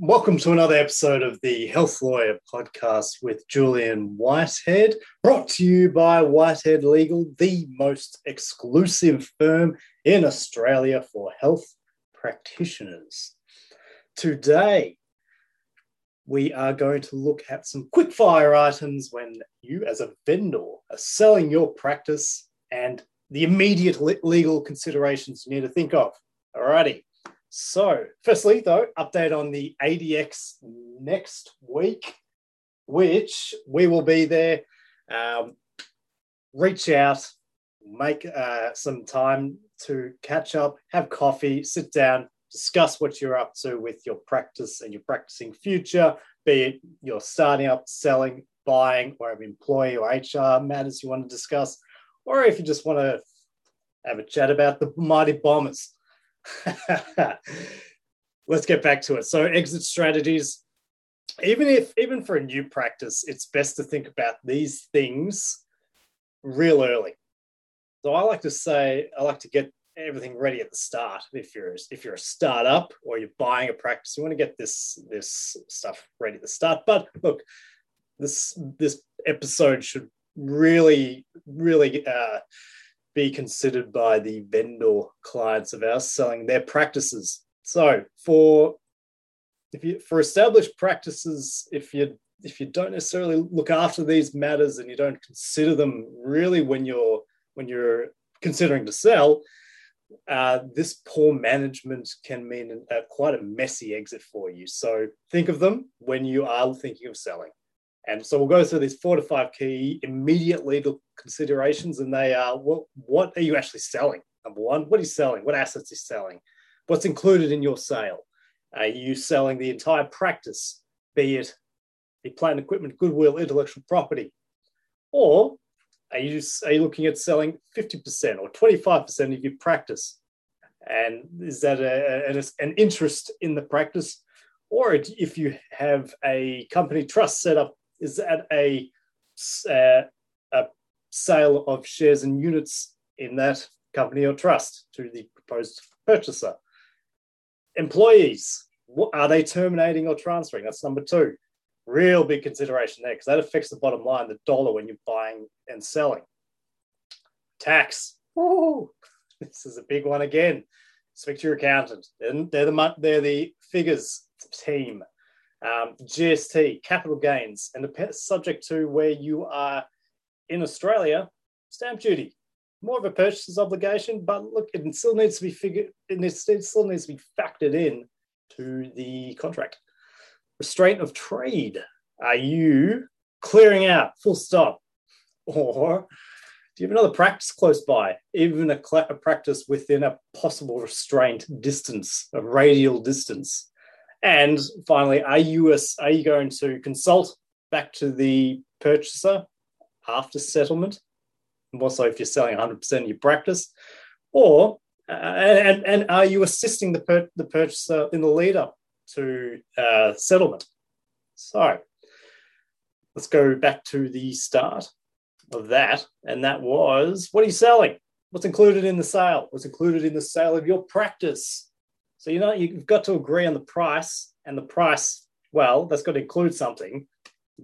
Welcome to another episode of the Health Lawyer podcast with Julian Whitehead, brought to you by Whitehead Legal, the most exclusive firm in Australia for health practitioners. Today, we are going to look at some quick fire items when you, as a vendor, are selling your practice and the immediate legal considerations you need to think of. Alrighty. So, firstly, though, update on the ADX next week, which we will be there. Um, reach out, make uh, some time to catch up, have coffee, sit down, discuss what you're up to with your practice and your practicing future, be it you're starting up, selling, buying, or employee or HR matters you want to discuss, or if you just want to have a chat about the mighty bombers. Let's get back to it. So, exit strategies. Even if, even for a new practice, it's best to think about these things real early. So, I like to say, I like to get everything ready at the start. If you're if you're a startup or you're buying a practice, you want to get this this stuff ready at the start. But look, this this episode should really really uh, be considered by the vendor clients of ours selling their practices. So for if you for established practices, if you if you don't necessarily look after these matters and you don't consider them really when you're when you're considering to sell, uh, this poor management can mean a, quite a messy exit for you. So think of them when you are thinking of selling. And so we'll go through these four to five key immediate legal considerations, and they are what, what are you actually selling? Number one, what are you selling? What assets are you selling? What's included in your sale? Are you selling the entire practice, be it the plant equipment, goodwill, intellectual property? Or are you, are you looking at selling 50% or 25% of your practice? And is that a, an interest in the practice? Or if you have a company trust set up is at a, uh, a sale of shares and units in that company or trust to the proposed purchaser. Employees, what, are they terminating or transferring? That's number two. Real big consideration there because that affects the bottom line, the dollar when you're buying and selling. Tax. This is a big one again. Speak to your accountant. They're the, they're the figures team um, GST, capital gains, and the subject to where you are in Australia, stamp duty. More of a purchaser's obligation, but look, it still needs to be figured. It still needs to be factored in to the contract. Restraint of trade. Are you clearing out? Full stop. Or do you have another practice close by? Even a, cl- a practice within a possible restraint distance, a radial distance. And finally, are you, a, are you going to consult back to the purchaser after settlement? More so if you're selling 100% of your practice. Or, uh, and, and are you assisting the, per, the purchaser in the lead up to uh, settlement? So let's go back to the start of that. And that was what are you selling? What's included in the sale? What's included in the sale of your practice? So you know you've got to agree on the price, and the price, well, that's got to include something: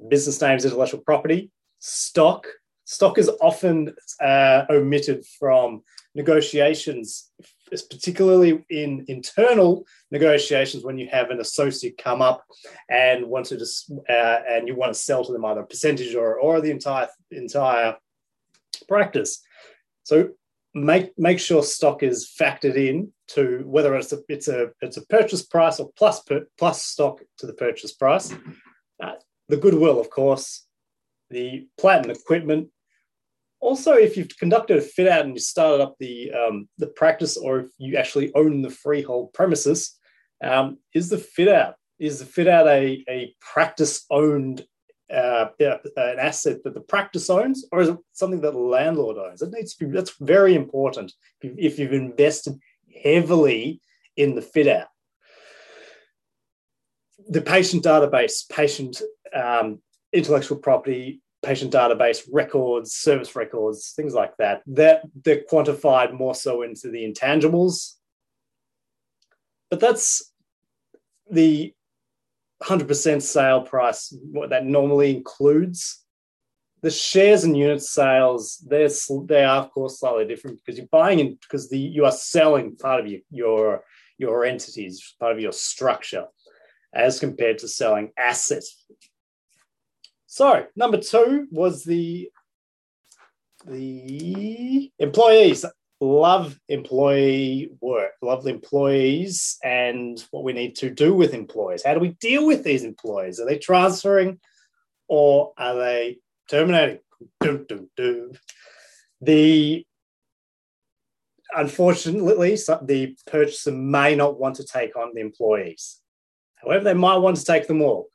business names, intellectual property, stock. Stock is often uh, omitted from negotiations, particularly in internal negotiations when you have an associate come up and want to just uh, and you want to sell to them either a percentage or or the entire entire practice. So make make sure stock is factored in to whether it's a it's a it's a purchase price or plus per, plus stock to the purchase price. Uh, the goodwill, of course, the plant and equipment. Also, if you've conducted a fit out and you started up the um, the practice, or if you actually own the freehold premises, um, is the fit out is the fit out a, a practice owned uh, an asset that the practice owns, or is it something that the landlord owns? It needs to be. That's very important if you've invested heavily in the fit out. The patient database, patient um, intellectual property, patient database records, service records, things like that. That they're quantified more so into the intangibles but that's the 100% sale price, what that normally includes. The shares and unit sales, they're, they are, of course, slightly different because you're buying in, because the, you are selling part of your, your, your entities, part of your structure, as compared to selling assets. So, number two was the the employees love employee work, love employees and what we need to do with employees. How do we deal with these employees? Are they transferring or are they terminating? Dum, dum, dum. The unfortunately, the purchaser may not want to take on the employees. However, they might want to take them all.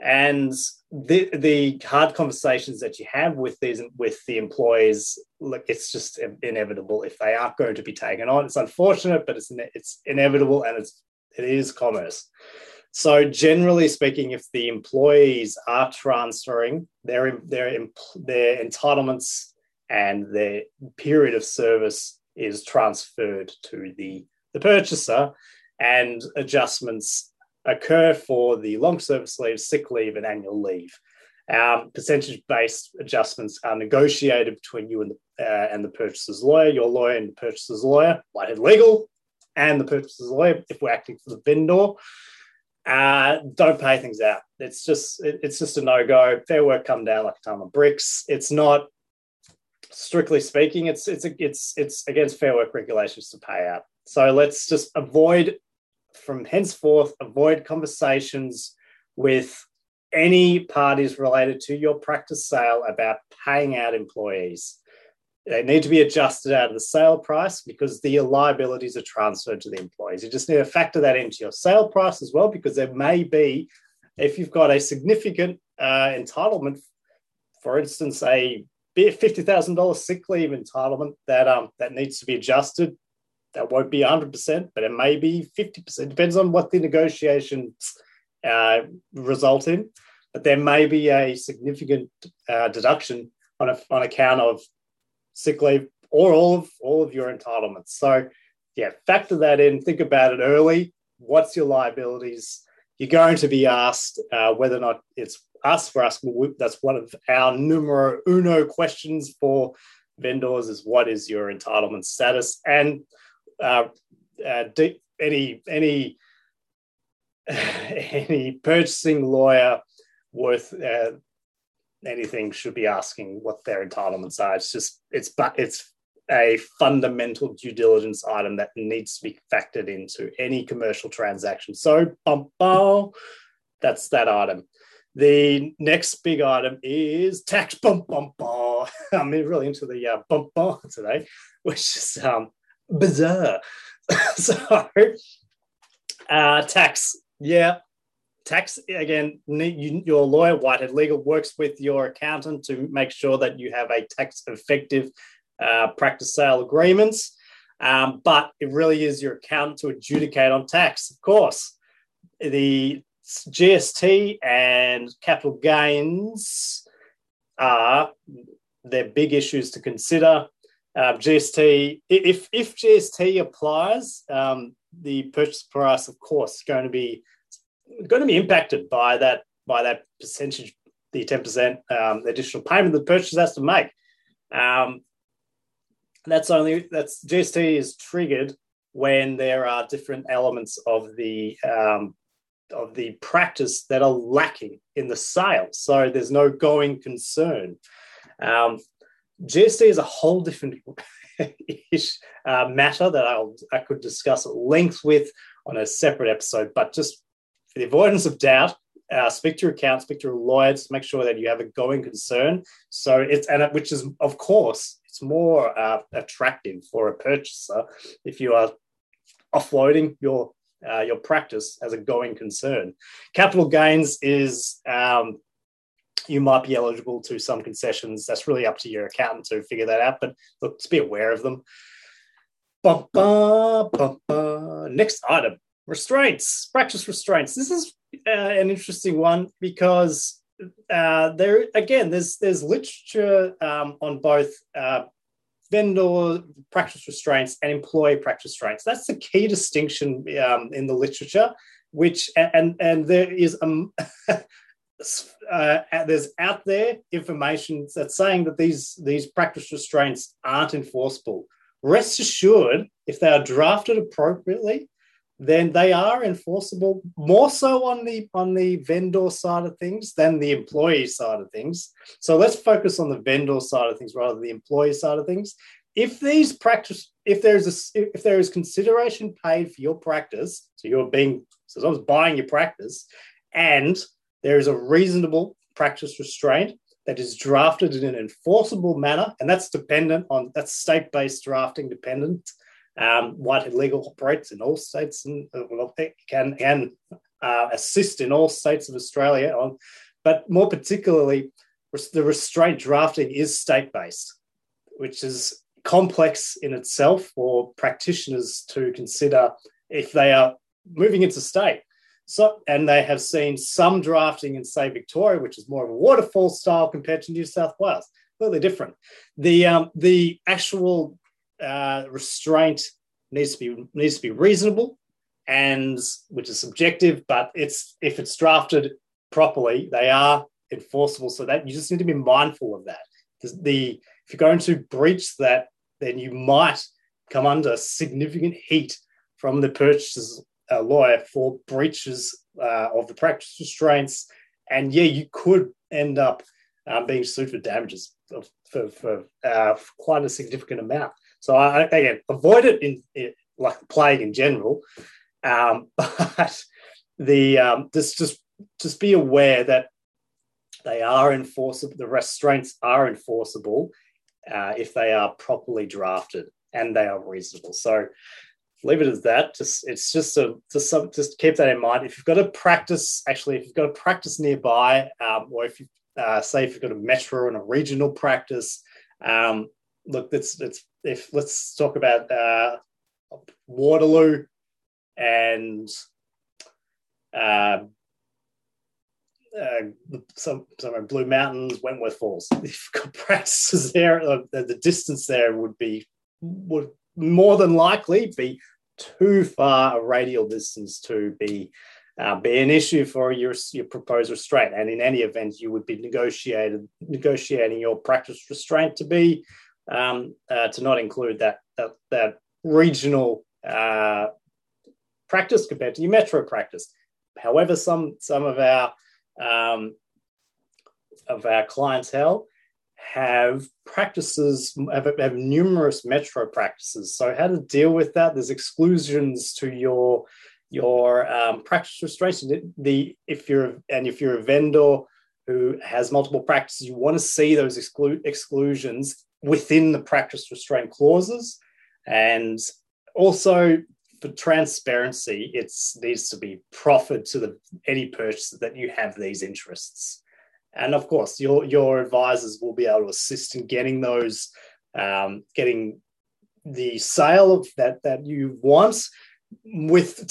And the the hard conversations that you have with these with the employees, look, it's just inevitable if they are going to be taken on. It's unfortunate, but it's it's inevitable, and it's it is commerce. So generally speaking, if the employees are transferring their their their entitlements and their period of service is transferred to the the purchaser, and adjustments occur for the long service leave, sick leave, and annual leave. Um, percentage based adjustments are negotiated between you and the, uh, and the purchaser's lawyer, your lawyer and the purchaser's lawyer, Whitehead Legal, and the purchaser's lawyer if we're acting for the vendor. Uh, don't pay things out. It's just it, it's just a no go. Fair work come down like a ton of bricks. It's not strictly speaking. It's it's it's it's against fair work regulations to pay out. So let's just avoid from henceforth avoid conversations with any parties related to your practice sale about paying out employees. They need to be adjusted out of the sale price because the liabilities are transferred to the employees. You just need to factor that into your sale price as well because there may be, if you've got a significant uh, entitlement, for instance, a $50,000 sick leave entitlement that, um, that needs to be adjusted that won't be 100%, but it may be 50%. Depends on what the negotiations uh, result in. But there may be a significant uh, deduction on, a, on account of sick leave or all of all of your entitlements. So, yeah, factor that in. Think about it early. What's your liabilities? You're going to be asked uh, whether or not it's us for us. That's one of our numero uno questions for vendors: is what is your entitlement status and uh, uh, any any any purchasing lawyer worth uh, anything should be asking what their entitlements are. It's just it's but it's a fundamental due diligence item that needs to be factored into any commercial transaction. So bum, bum, that's that item. The next big item is tax bump bump. bum. I'm really into the uh, bump bump today, which is um, bizarre. so, uh, tax, yeah, tax again. your lawyer, Whitehead Legal, works with your accountant to make sure that you have a tax effective uh, practice sale agreements. Um, but it really is your accountant to adjudicate on tax, of course. The GST and capital gains are they're big issues to consider. Uh, GST, if if GST applies, um, the purchase price, of course, is going to be going to be impacted by that by that percentage, the ten percent um, additional payment the purchaser has to make. Um, that's only that's GST is triggered when there are different elements of the um, of the practice that are lacking in the sale. So there's no going concern. Um, GST is a whole different uh, matter that I'll, I could discuss at length with on a separate episode. But just for the avoidance of doubt, uh, speak to your account, speak to your lawyers make sure that you have a going concern. So it's and it, which is of course it's more uh, attractive for a purchaser if you are offloading your uh, your practice as a going concern. Capital gains is um, you might be eligible to some concessions. That's really up to your accountant to figure that out. But look, just be aware of them. Ba, ba, ba, Next item restraints, practice restraints. This is uh, an interesting one because uh, there again, there's there's literature um, on both uh, vendor practice restraints and employee practice restraints. That's the key distinction um, in the literature, which and and there is um, uh, there's out there information that's saying that these these practice restraints aren't enforceable. Rest assured, if they are drafted appropriately, then they are enforceable more so on the on the vendor side of things than the employee side of things. So let's focus on the vendor side of things rather than the employee side of things. If these practice, if there is a, if there is consideration paid for your practice, so you're being so someone's buying your practice, and there is a reasonable practice restraint that is drafted in an enforceable manner, and that's dependent on that's state-based drafting dependent um, Whitehead Legal operates in all states and uh, can uh, assist in all states of Australia. On, but more particularly, the restraint drafting is state based, which is complex in itself for practitioners to consider if they are moving into state. So, and they have seen some drafting in, say, Victoria, which is more of a waterfall style compared to New South Wales. Completely different. The um, the actual uh, restraint needs to be needs to be reasonable, and which is subjective. But it's if it's drafted properly, they are enforceable. So that you just need to be mindful of that. The, the if you're going to breach that, then you might come under significant heat from the purchaser's uh, lawyer for breaches uh, of the practice restraints. And yeah, you could end up um, being sued for damages of, for, for, uh, for, quite a significant amount. So I, again, avoid it in, in like plague in general, um, but the um, just just just be aware that they are enforceable. The restraints are enforceable uh, if they are properly drafted and they are reasonable. So leave it as that. Just it's just a just some just keep that in mind. If you've got a practice, actually, if you've got a practice nearby, um, or if you uh, say if you've got a metro and a regional practice, um, look, it's it's if let's talk about uh, Waterloo and uh, uh, some some Blue Mountains, Wentworth Falls. If practices there, uh, the distance there would be would more than likely be too far a radial distance to be uh, be an issue for your your proposed restraint. And in any event, you would be negotiated negotiating your practice restraint to be um, uh, to not include that that, that regional uh, practice compared to your metro practice. However, some some of our um, of our clientele have practices have, have numerous metro practices. So how to deal with that? There's exclusions to your your um, practice restriction. The if you're and if you're a vendor who has multiple practices, you want to see those exclu- exclusions within the practice restraint clauses. And also for transparency, it needs to be proffered to the any purchaser that you have these interests. And of course, your your advisors will be able to assist in getting those, um, getting the sale of that that you want, with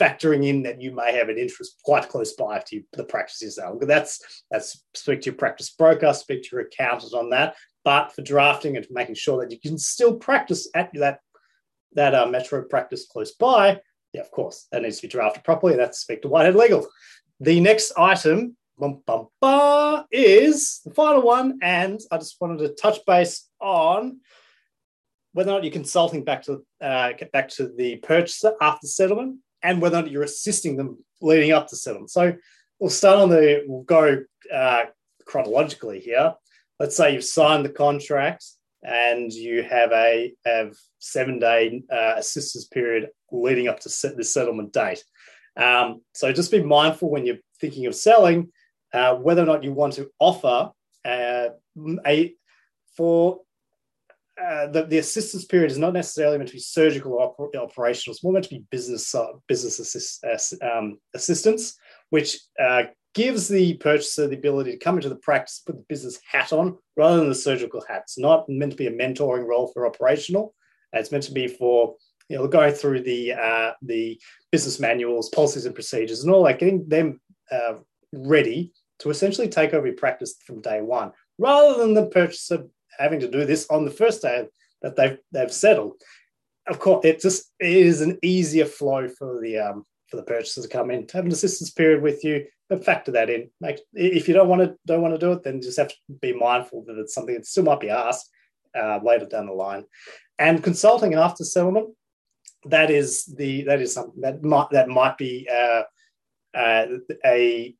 factoring in that you may have an interest quite close by to the practice yourself. That's that's speak to your practice broker, speak to your accountant on that. But for drafting and making sure that you can still practice at that that uh, metro practice close by, yeah, of course, that needs to be drafted properly. That's speak Whitehead Legal. The next item bum, bum, bum, is the final one, and I just wanted to touch base on whether or not you're consulting back to uh, get back to the purchaser after settlement, and whether or not you're assisting them leading up to settlement. So we'll start on the we'll go uh, chronologically here. Let's say you've signed the contract and you have a have seven day uh, assistance period leading up to set the settlement date. Um, so just be mindful when you're thinking of selling uh, whether or not you want to offer uh, a for uh, the, the assistance period is not necessarily meant to be surgical or oper- operational. It's more meant to be business uh, business assist, um, assistance, which uh, gives the purchaser the ability to come into the practice, put the business hat on, rather than the surgical hat. It's not meant to be a mentoring role for operational. It's meant to be for you know going through the uh, the business manuals, policies and procedures, and all that, getting them uh, ready to essentially take over your practice from day one, rather than the purchaser having to do this on the first day that they've they've settled. Of course, it just it is an easier flow for the um, for the purchaser to come in, have an assistance period with you, but factor that in. Make if you don't want to don't want to do it, then just have to be mindful that it's something that still might be asked uh, later down the line. And consulting after settlement, that is the that is something that might that might be uh, uh, a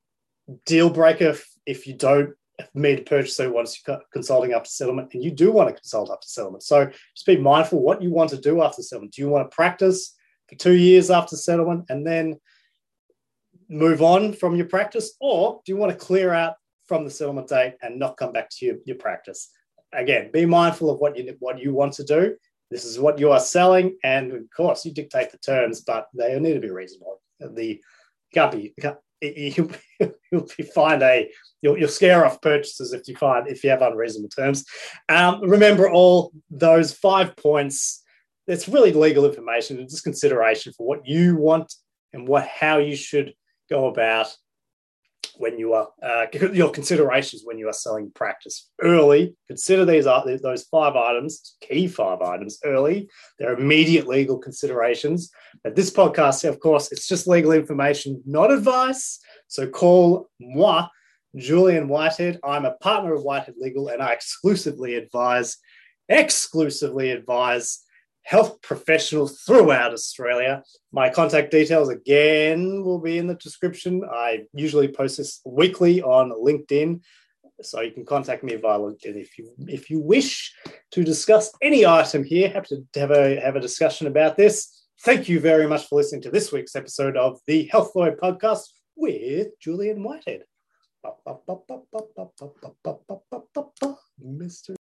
deal breaker if, if you don't meet a purchaser once you're consulting after settlement and you do want to consult after settlement. So just be mindful what you want to do after settlement. Do you want to practice for two years after settlement and then move on from your practice, or do you want to clear out from the settlement date and not come back to your, your practice? Again, be mindful of what you what you want to do. This is what you are selling, and of course, you dictate the terms, but they need to be reasonable. The can't be can't, you, you'll be find a you'll, you'll scare off purchases if you find if you have unreasonable terms. Um, remember all those five points. It's really legal information and just consideration for what you want and what how you should go about when you are uh, your considerations when you are selling practice early. Consider these are those five items, key five items early. They're immediate legal considerations. But this podcast, of course, it's just legal information, not advice. So call moi, Julian Whitehead. I'm a partner of Whitehead Legal, and I exclusively advise, exclusively advise health professionals throughout Australia. My contact details again will be in the description. I usually post this weekly on LinkedIn. So you can contact me via LinkedIn if you if you wish to discuss any item here. Happy to have a have a discussion about this. Thank you very much for listening to this week's episode of the Health Lawyer Podcast with Julian Whitehead. Mr.